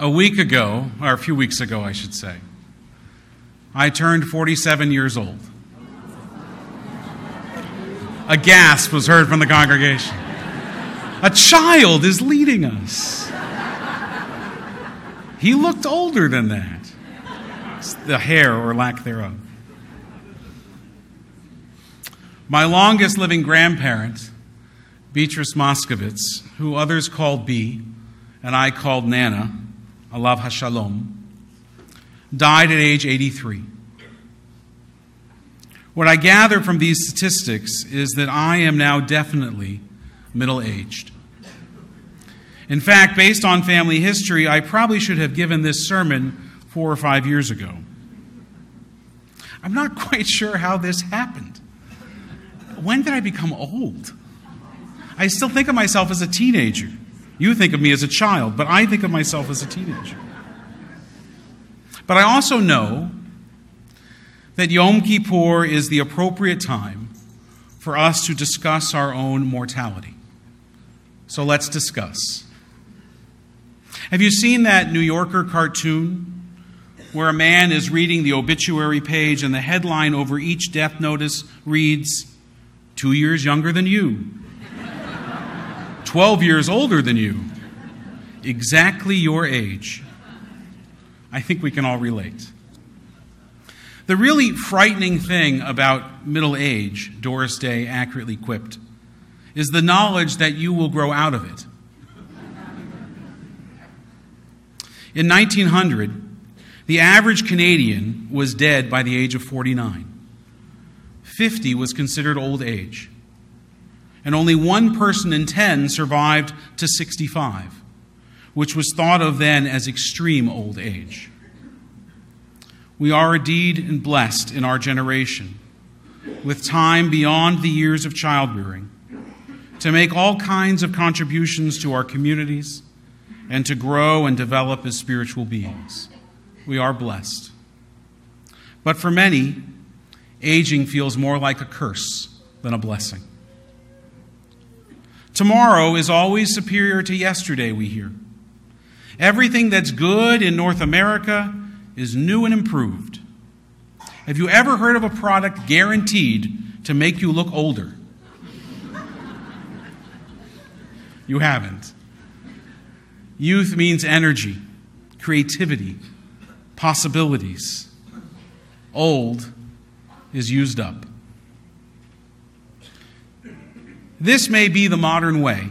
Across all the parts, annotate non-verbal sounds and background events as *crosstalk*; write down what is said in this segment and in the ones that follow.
A week ago, or a few weeks ago, I should say, I turned 47 years old. A gasp was heard from the congregation. A child is leading us. He looked older than that. It's the hair or lack thereof. My longest living grandparent, Beatrice Moskovitz, who others called B, and I called Nana, Alav Hashalom, died at age 83. What I gather from these statistics is that I am now definitely middle aged. In fact, based on family history, I probably should have given this sermon four or five years ago. I'm not *laughs* quite sure how this happened. When did I become old? I still think of myself as a teenager. You think of me as a child, but I think of myself as a teenager. But I also know that Yom Kippur is the appropriate time for us to discuss our own mortality. So let's discuss. Have you seen that New Yorker cartoon where a man is reading the obituary page and the headline over each death notice reads, Two years younger than you, 12 years older than you, exactly your age? I think we can all relate. The really frightening thing about middle age, Doris Day accurately quipped, is the knowledge that you will grow out of it. In 1900, the average Canadian was dead by the age of 49. 50 was considered old age. And only one person in 10 survived to 65, which was thought of then as extreme old age. We are indeed and blessed in our generation with time beyond the years of childbearing to make all kinds of contributions to our communities and to grow and develop as spiritual beings. We are blessed. But for many, aging feels more like a curse than a blessing. Tomorrow is always superior to yesterday, we hear. Everything that's good in North America is new and improved. Have you ever heard of a product guaranteed to make you look older? you haven't. Youth means energy, creativity, possibilities. Old is used up. This may be the modern way,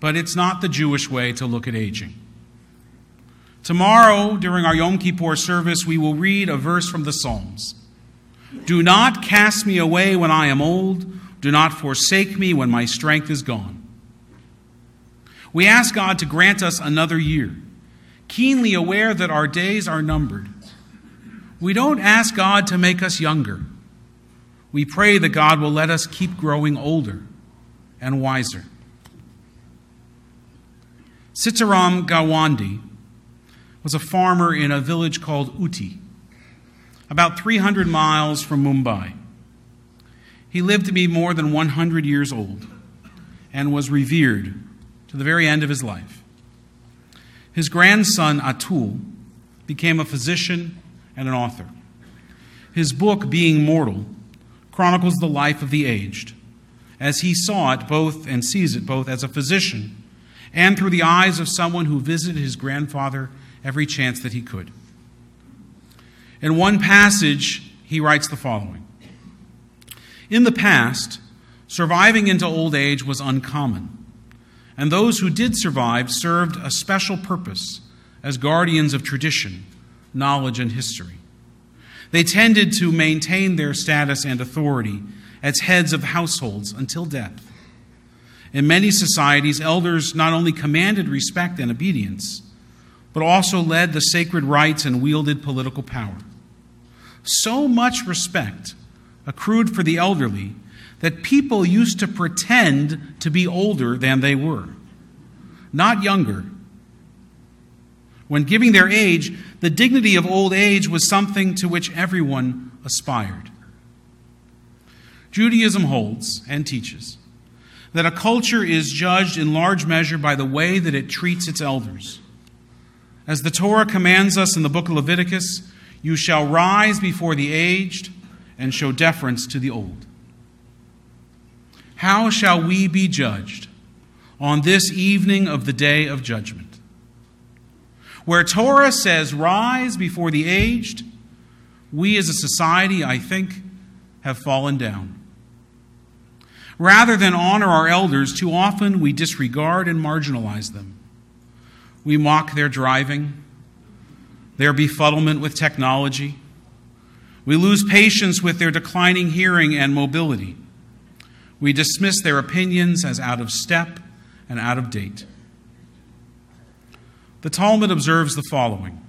but it's not the Jewish way to look at aging. Tomorrow, during our Yom Kippur service, we will read a verse from the Psalms Do not cast me away when I am old, do not forsake me when my strength is gone. We ask God to grant us another year, keenly aware that our days are numbered. We don't ask God to make us younger. We pray that God will let us keep growing older and wiser. Sitaram Gawande was a farmer in a village called Uti, about 300 miles from Mumbai. He lived to be more than 100 years old and was revered to the very end of his life. His grandson, Atul, became a physician and an author. His book, Being Mortal, chronicles the life of the aged, as he saw it both and sees it both as a physician and through the eyes of someone who visited his grandfather every chance that he could. In one passage, he writes the following In the past, surviving into old age was uncommon, and those who did survive served a special purpose as guardians of tradition, knowledge, and history. They tended to maintain their status and authority as heads of households until death. In many societies, elders not only commanded respect and obedience, but also led the sacred rites and wielded political power. So much respect accrued for the elderly that people used to pretend to be older than they were, not younger. When giving their age, the dignity of old age was something to which everyone aspired. Judaism holds and teaches that a culture is judged in large measure by the way that it treats its elders. As the Torah commands us in the book of Leviticus, you shall rise before the aged and show deference to the old. How shall we be judged on this evening of the day of judgment? Where Torah says, Rise before the aged, we as a society, I think, have fallen down. Rather than honor our elders, too often we disregard and marginalize them. We mock their driving, their befuddlement with technology. We lose patience with their declining hearing and mobility. We dismiss their opinions as out of step and out of date. The Talmud observes the following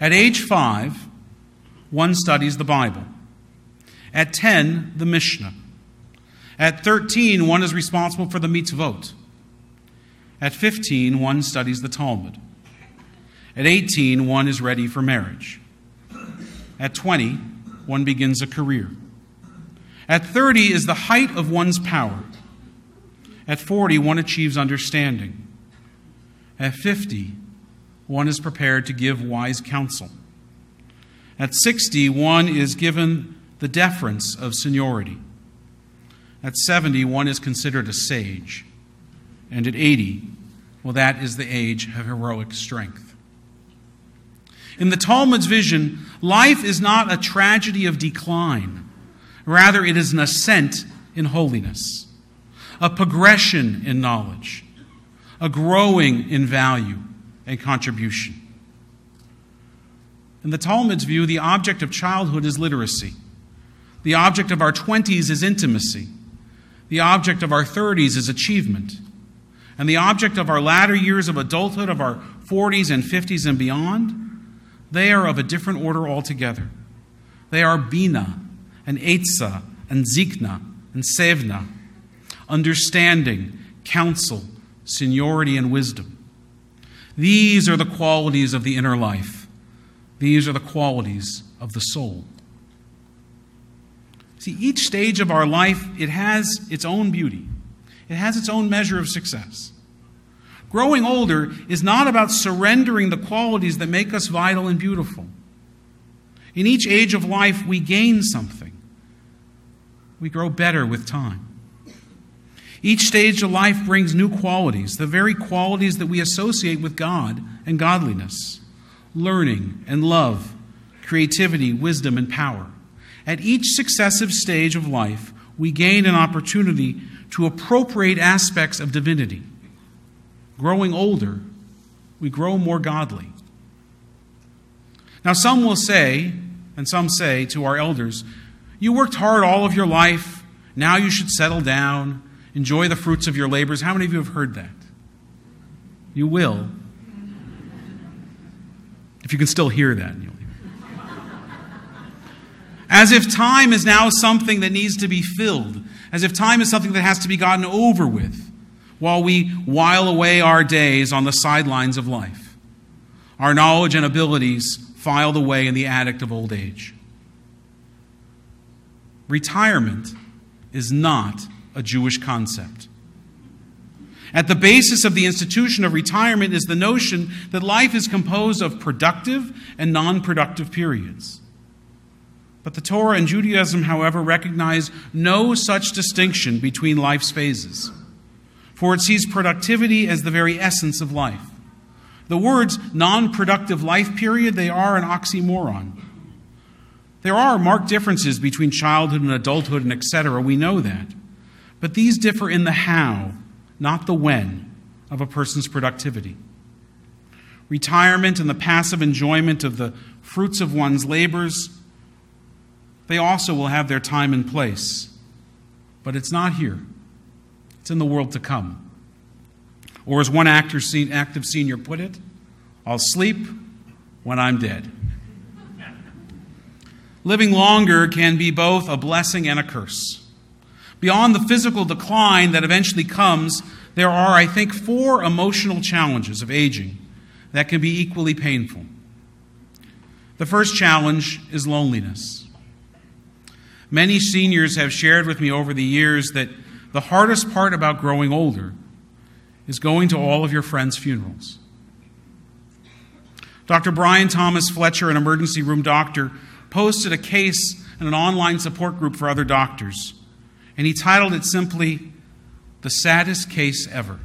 At age five, one studies the Bible. At 10, the Mishnah. At 13, one is responsible for the mitzvot. At 15, one studies the Talmud. At 18, one is ready for marriage. At 20, one begins a career. At 30 is the height of one's power. At 40, one achieves understanding. At 50, one is prepared to give wise counsel. At 60, one is given the deference of seniority. At 70, one is considered a sage. And at 80, well, that is the age of heroic strength. In the Talmud's vision, life is not a tragedy of decline. Rather, it is an ascent in holiness, a progression in knowledge, a growing in value and contribution. In the Talmud's view, the object of childhood is literacy. The object of our 20s is intimacy. The object of our 30s is achievement. And the object of our latter years of adulthood, of our 40s and 50s and beyond, they are of a different order altogether. They are Bina and Eitzah and Zikna and Sevna, understanding, counsel, seniority, and wisdom. These are the qualities of the inner life. These are the qualities of the soul. See, each stage of our life, it has its own beauty. It has its own measure of success. Growing older is not about surrendering the qualities that make us vital and beautiful. In each age of life, we gain something. We grow better with time. Each stage of life brings new qualities, the very qualities that we associate with God and godliness learning and love, creativity, wisdom, and power. At each successive stage of life, we gain an opportunity to appropriate aspects of divinity. Growing older, we grow more godly. Now, some will say, and some say to our elders, You worked hard all of your life. Now you should settle down, enjoy the fruits of your labors. How many of you have heard that? You will. If you can still hear that as if time is now something that needs to be filled, as if time is something that has to be gotten over with while we while away our days on the sidelines of life. Our knowledge and abilities filed away in the attic of old age. Retirement is not a Jewish concept. At the basis of the institution of retirement is the notion that life is composed of productive and non productive periods. But the Torah and Judaism, however, recognize no such distinction between life's phases, for it sees productivity as the very essence of life. The words non productive life period, they are an oxymoron. There are marked differences between childhood and adulthood and etc. We know that. But these differ in the how, not the when, of a person's productivity. Retirement and the passive enjoyment of the fruits of one's labors they also will have their time and place. But it's not here, it's in the world to come. Or as one actor, active senior put it, I'll sleep when I'm dead. *laughs* Living longer can be both a blessing and a curse. Beyond the physical decline that eventually comes, there are, I think, four emotional challenges of aging that can be equally painful. The first challenge is loneliness. Many seniors have shared with me over the years that the hardest part about growing older is going to all of your friends' funerals. Dr. Brian Thomas Fletcher, an emergency room doctor, posted a case in an online support group for other doctors, and he titled it simply, The Saddest Case Ever.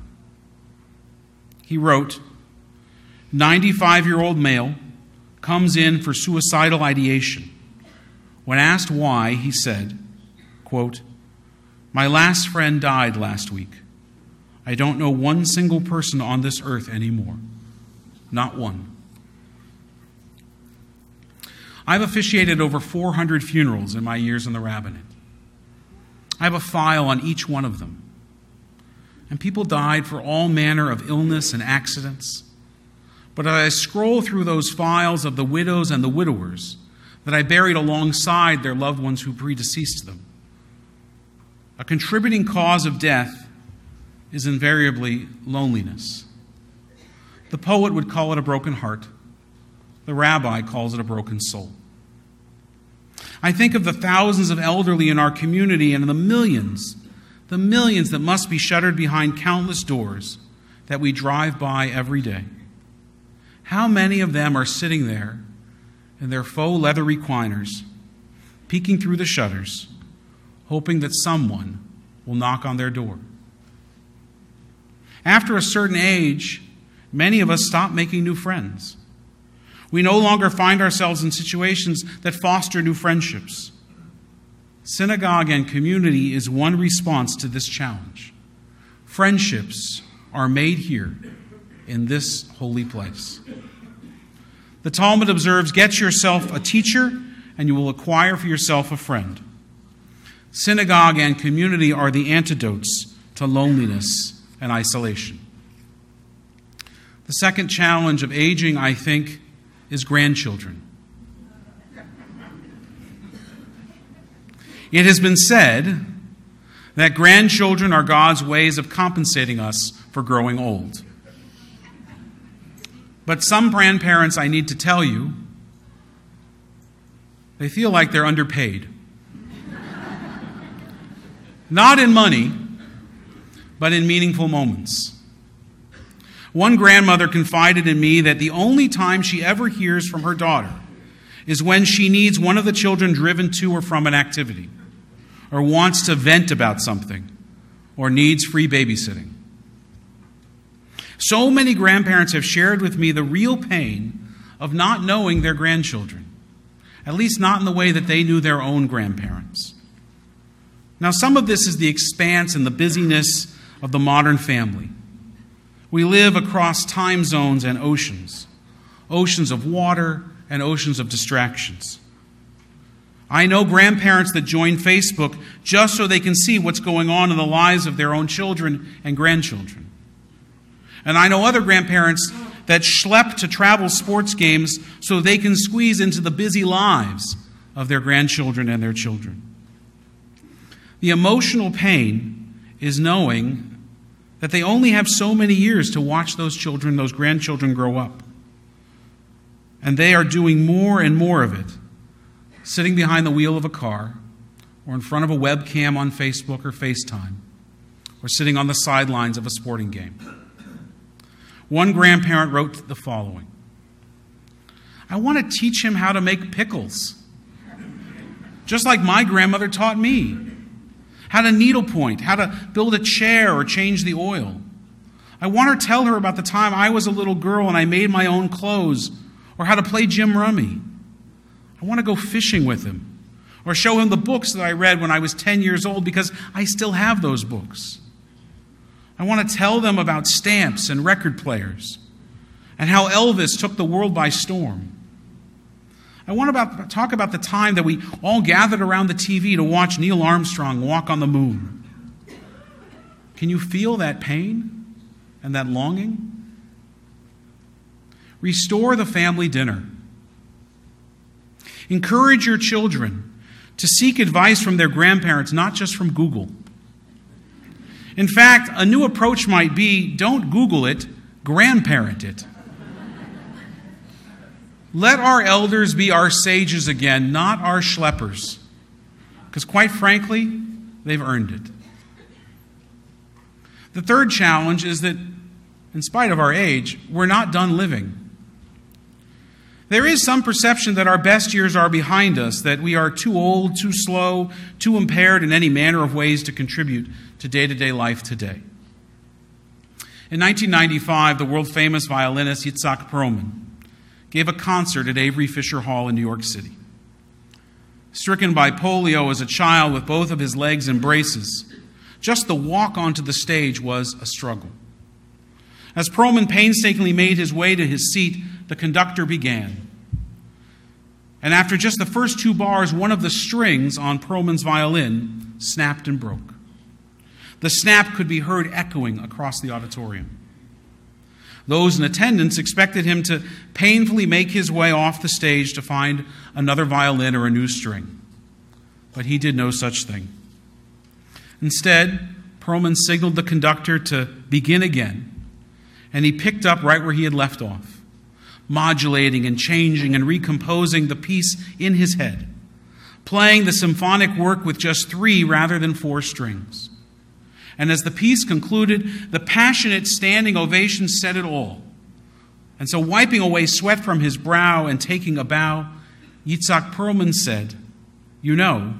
He wrote, 95 year old male comes in for suicidal ideation. When asked why, he said, quote, My last friend died last week. I don't know one single person on this earth anymore. Not one. I've officiated over 400 funerals in my years in the rabbinate. I have a file on each one of them. And people died for all manner of illness and accidents. But as I scroll through those files of the widows and the widowers that I buried alongside their loved ones who predeceased them, a contributing cause of death is invariably loneliness. The poet would call it a broken heart. The rabbi calls it a broken soul. I think of the thousands of elderly in our community and the millions the millions that must be shuttered behind countless doors that we drive by every day. How many of them are sitting there in their faux leather recliners, peeking through the shutters, hoping that someone will knock on their door? After a certain age, many of us stop making new friends. We no longer find ourselves in situations that foster new friendships. Synagogue and community is one response to this challenge. Friendships are made here in this holy place. The Talmud observes Get yourself a teacher, and you will acquire for yourself a friend. Synagogue and community are the antidotes to loneliness and isolation. The second challenge of aging, I think, is grandchildren. It has been said that grandchildren are God's ways of compensating us for growing old. But some grandparents, I need to tell you, they feel like they're underpaid. Not in money, but in meaningful moments. One grandmother confided in me that the only time she ever hears from her daughter is when she needs one of the children driven to or from an activity, or wants to vent about something, or needs free babysitting. So many grandparents have shared with me the real pain of not knowing their grandchildren, at least not in the way that they knew their own grandparents. Now, some of this is the expanse and the busyness of the modern family. We live across time zones and oceans oceans of water, and oceans of distractions. I know grandparents that join Facebook just so they can see what's going on in the lives of their own children and grandchildren. And I know other grandparents that schlep to travel sports games so they can squeeze into the busy lives of their grandchildren and their children. The emotional pain is knowing that they only have so many years to watch those children, those grandchildren grow up. And they are doing more and more of it, sitting behind the wheel of a car, or in front of a webcam on Facebook or FaceTime, or sitting on the sidelines of a sporting game. One grandparent wrote the following I want to teach him how to make pickles, just like my grandmother taught me. How to needlepoint, how to build a chair or change the oil. I want to tell her about the time I was a little girl and I made my own clothes or how to play gin rummy. I want to go fishing with him or show him the books that I read when I was 10 years old because I still have those books. I want to tell them about stamps and record players and how Elvis took the world by storm. I want to talk about the time that we all gathered around the TV to watch Neil Armstrong walk on the moon. Can you feel that pain and that longing? Restore the family dinner. Encourage your children to seek advice from their grandparents, not just from Google. In fact, a new approach might be don't Google it, grandparent it. Let our elders be our sages again, not our schleppers. Because, quite frankly, they've earned it. The third challenge is that, in spite of our age, we're not done living. There is some perception that our best years are behind us, that we are too old, too slow, too impaired in any manner of ways to contribute to day to day life today. In 1995, the world famous violinist Itzhak Perlman gave a concert at Avery Fisher Hall in New York City. Stricken by polio as a child with both of his legs in braces, just the walk onto the stage was a struggle. As Perlman painstakingly made his way to his seat, the conductor began. And after just the first two bars, one of the strings on Perlman's violin snapped and broke. The snap could be heard echoing across the auditorium. Those in attendance expected him to painfully make his way off the stage to find another violin or a new string. But he did no such thing. Instead, Perlman signaled the conductor to begin again, and he picked up right where he had left off, modulating and changing and recomposing the piece in his head, playing the symphonic work with just three rather than four strings. And as the piece concluded, the passionate standing ovation said it all. And so, wiping away sweat from his brow and taking a bow, Itzhak Perlman said, You know,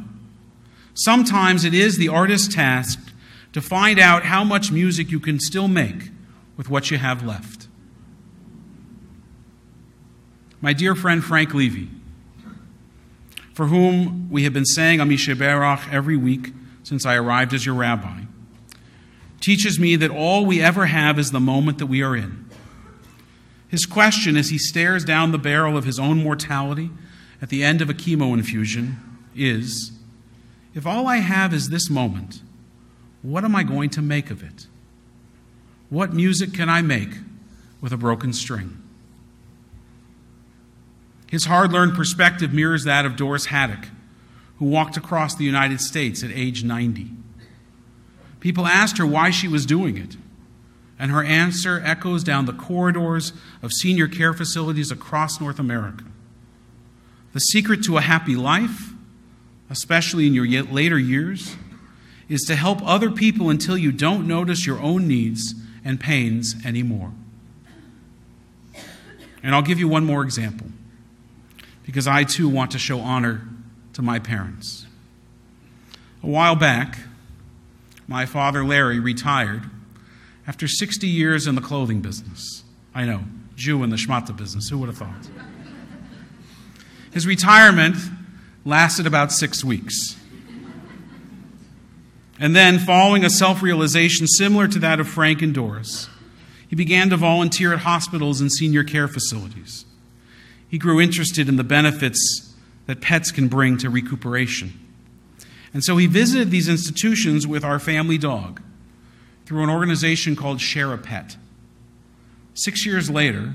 sometimes it is the artist's task to find out how much music you can still make with what you have left. My dear friend Frank Levy, for whom we have been saying Mi Shebeirach every week since I arrived as your rabbi, teaches me that all we ever have is the moment that we are in. His question as he stares down the barrel of his own mortality at the end of a chemo infusion is If all I have is this moment, what am I going to make of it? What music can I make with a broken string? His hard learned perspective mirrors that of Doris Haddock, who walked across the United States at age 90. People asked her why she was doing it, and her answer echoes down the corridors of senior care facilities across North America. The secret to a happy life, especially in your later years, is to help other people until you don't notice your own needs and pains anymore. And I'll give you one more example, because I too want to show honor to my parents. A while back, my father, Larry, retired after 60 years in the clothing business. I know, Jew in the schmata business. Who would have thought? His retirement lasted about six weeks. And then, following a self realization similar to that of Frank and Doris, he began to volunteer at hospitals and senior care facilities. He grew interested in the benefits that pets can bring to recuperation. And so he visited these institutions with our family dog through an organization called Share a Pet. Six years later,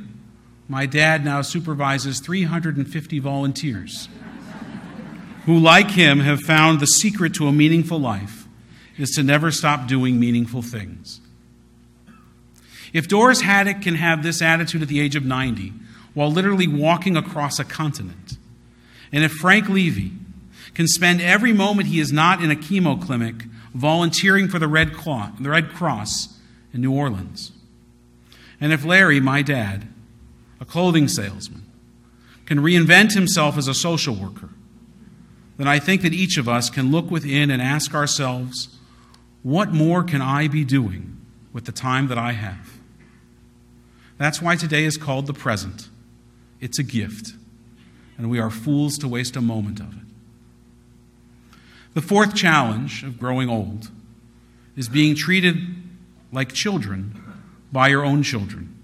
my dad now supervises 350 volunteers who, like him, have found the secret to a meaningful life is to never stop doing meaningful things. If Doris Haddock can have this attitude at the age of 90 while literally walking across a continent, and if Frank Levy can spend every moment he is not in a chemo clinic volunteering for the Red, Claw, the Red Cross in New Orleans. And if Larry, my dad, a clothing salesman, can reinvent himself as a social worker, then I think that each of us can look within and ask ourselves, what more can I be doing with the time that I have? That's why today is called the present. It's a gift, and we are fools to waste a moment of it. The fourth challenge of growing old is being treated like children by your own children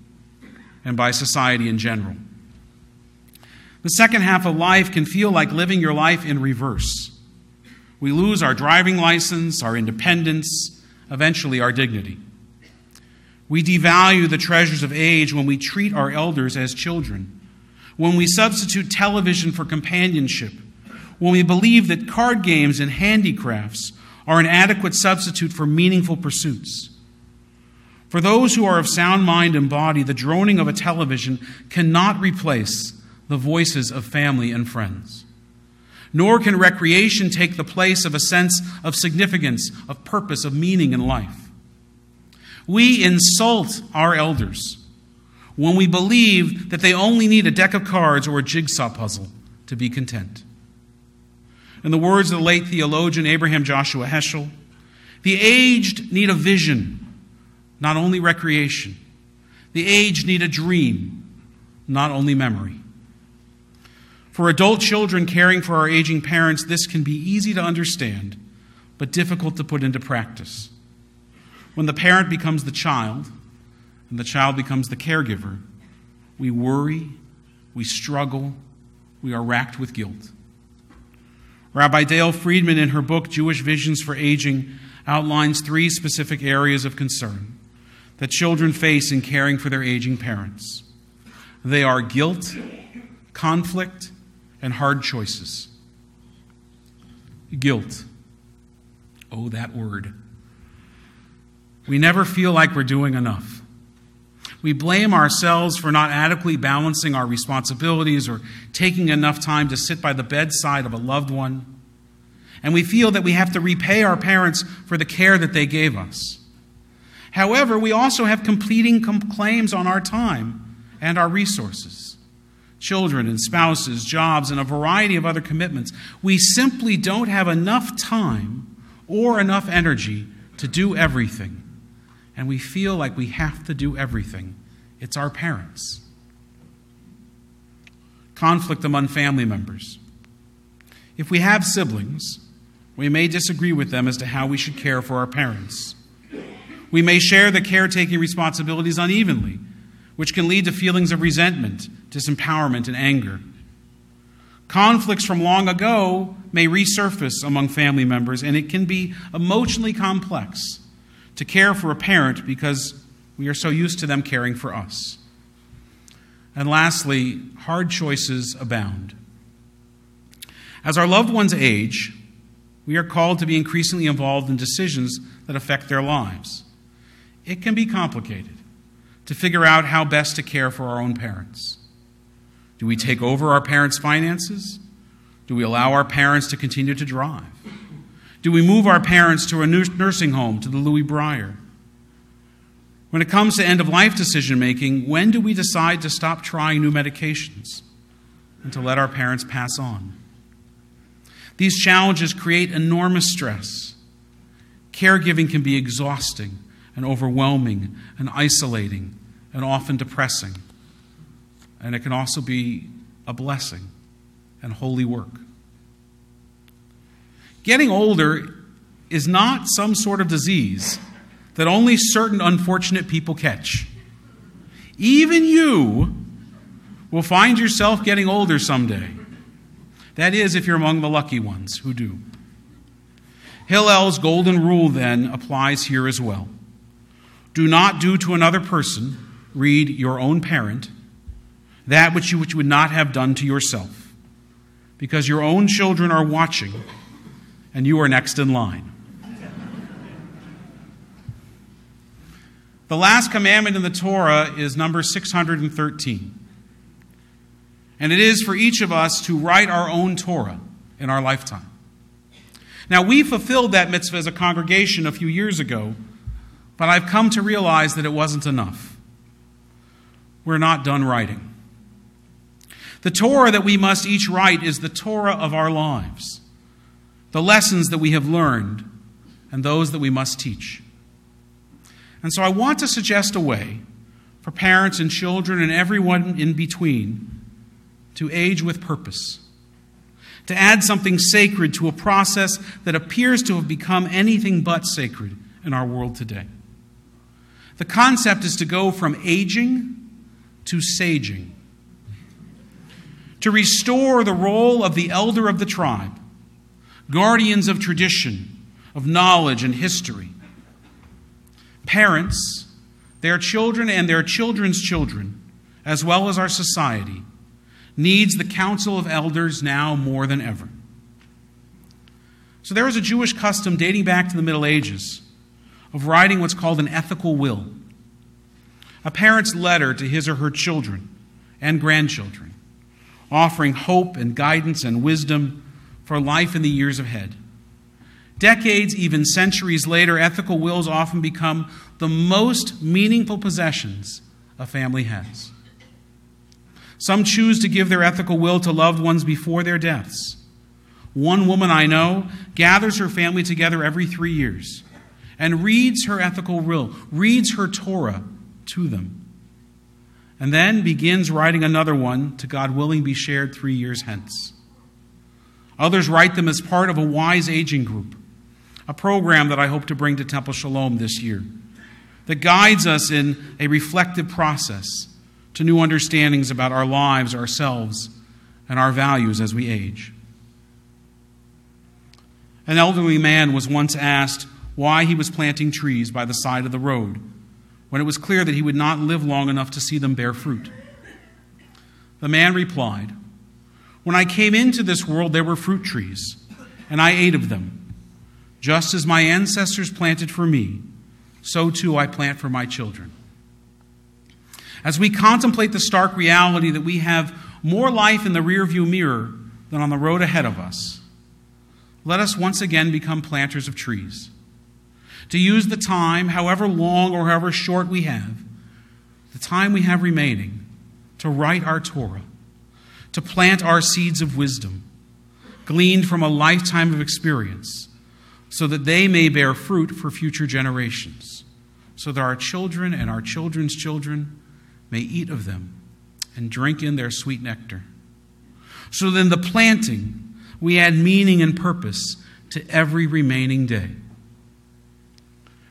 and by society in general. The second half of life can feel like living your life in reverse. We lose our driving license, our independence, eventually our dignity. We devalue the treasures of age when we treat our elders as children, when we substitute television for companionship when we believe that card games and handicrafts are an adequate substitute for meaningful pursuits. For those who are of sound mind and body, the droning of a television cannot replace the voices of family and friends. Nor can recreation take the place of a sense of significance, of purpose, of meaning in life. We insult our elders when we believe that they only need a deck of cards or a jigsaw puzzle to be content. In the words of the late theologian Abraham Joshua Heschel, the aged need a vision, not only recreation. The aged need a dream, not only memory. For adult children caring for our aging parents, this can be easy to understand, but difficult to put into practice. When the parent becomes the child and the child becomes the caregiver, we worry, we struggle, we are racked with guilt. Rabbi Dayle Friedman, in her book Jewish Visions for Aging, outlines three specific areas of concern that children face in caring for their aging parents. They are guilt, conflict, and hard choices. Guilt. Oh, that word. We never feel like we're doing enough. We blame ourselves for not adequately balancing our responsibilities or taking enough time to sit by the bedside of a loved one. And we feel that we have to repay our parents for the care that they gave us. However, we also have completing claims on our time and our resources children and spouses, jobs, and a variety of other commitments. We simply don't have enough time or enough energy to do everything and we feel like we have to do everything. It's our parents. Conflict among family members. If we have siblings, we may disagree with them as to how we should care for our parents. We may share the caretaking responsibilities unevenly, which can lead to feelings of resentment, disempowerment, and anger. Conflicts from long ago may resurface among family members, and it can be emotionally complex to care for a parent because we are so used to them caring for us. And lastly, hard choices abound. As our loved ones age, we are called to be increasingly involved in decisions that affect their lives. It can be complicated to figure out how best to care for our own parents. Do we take over our parents' finances? Do we allow our parents to continue to drive? Do we move our parents to a nursing home, to the Louis Brier? When it comes to end of life decision making, when do we decide to stop trying new medications and to let our parents pass on? These challenges create enormous stress. Caregiving can be exhausting and overwhelming and isolating and often depressing. And it can also be a blessing and holy work. Getting older is not some sort of disease that only certain unfortunate people catch. Even you will find yourself getting older someday. That is, if you're among the lucky ones who do. Hillel's golden rule then applies here as well. Do not do to another person, read your own parent, that which you, which you would not have done to yourself, because your own children are watching and you are next in line. The last commandment in the Torah is number 613. And it is for each of us to write our own Torah in our lifetime. Now, we fulfilled that mitzvah as a congregation a few years ago, but I've come to realize that it wasn't enough. We're not done writing. The Torah that we must each write is the Torah of our lives the lessons that we have learned, and those that we must teach. And so I want to suggest a way for parents and children and everyone in between to age with purpose, to add something sacred to a process that appears to have become anything but sacred in our world today. The concept is to go from aging to saging, to restore the role of the elder of the tribe guardians of tradition, of knowledge and history. Parents, their children and their children's children, as well as our society, needs the council of elders now more than ever. So there is a Jewish custom dating back to the Middle Ages of writing what's called an ethical will. A parent's letter to his or her children and grandchildren, offering hope and guidance and wisdom for life in the years ahead. Decades, even centuries later, ethical wills often become the most meaningful possessions a family has. Some choose to give their ethical will to loved ones before their deaths. One woman I know gathers her family together every three years and reads her ethical will, reads her Torah to them, and then begins writing another one to God willing be shared three years hence. Others write them as part of a wise aging group, a program that I hope to bring to Temple Shalom this year that guides us in a reflective process to new understandings about our lives, ourselves, and our values as we age. An elderly man was once asked why he was planting trees by the side of the road when it was clear that he would not live long enough to see them bear fruit. The man replied, When I came into this world, there were fruit trees, and I ate of them, just as my ancestors planted for me so too I plant for my children. As we contemplate the stark reality that we have more life in the rearview mirror than on the road ahead of us, let us once again become planters of trees. To use the time, however long or however short we have, the time we have remaining, to write our Torah, to plant our seeds of wisdom, gleaned from a lifetime of experience so that they may bear fruit for future generations, so that our children and our children's children may eat of them and drink in their sweet nectar. So then, the planting, we add meaning and purpose to every remaining day.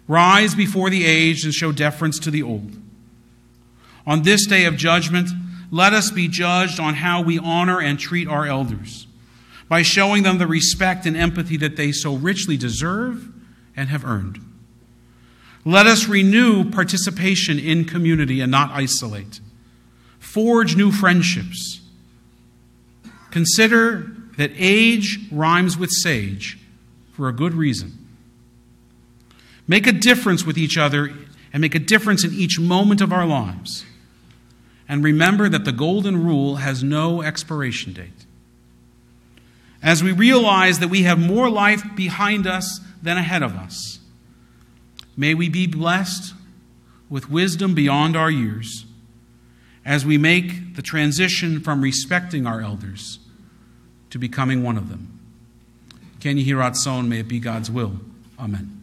Rise before the aged and show deference to the old. On this day of judgment, let us be judged on how we honor and treat our elders by showing them the respect and empathy that they so richly deserve and have earned. Let us renew participation in community and not isolate. Forge new friendships. Consider that age rhymes with sage for a good reason. Make a difference with each other and make a difference in each moment of our lives. And remember that the golden rule has no expiration date as we realize that we have more life behind us than ahead of us. May we be blessed with wisdom beyond our years as we make the transition from respecting our elders to becoming one of them. Ken Yihi Ratzon, may it be God's will. Amen.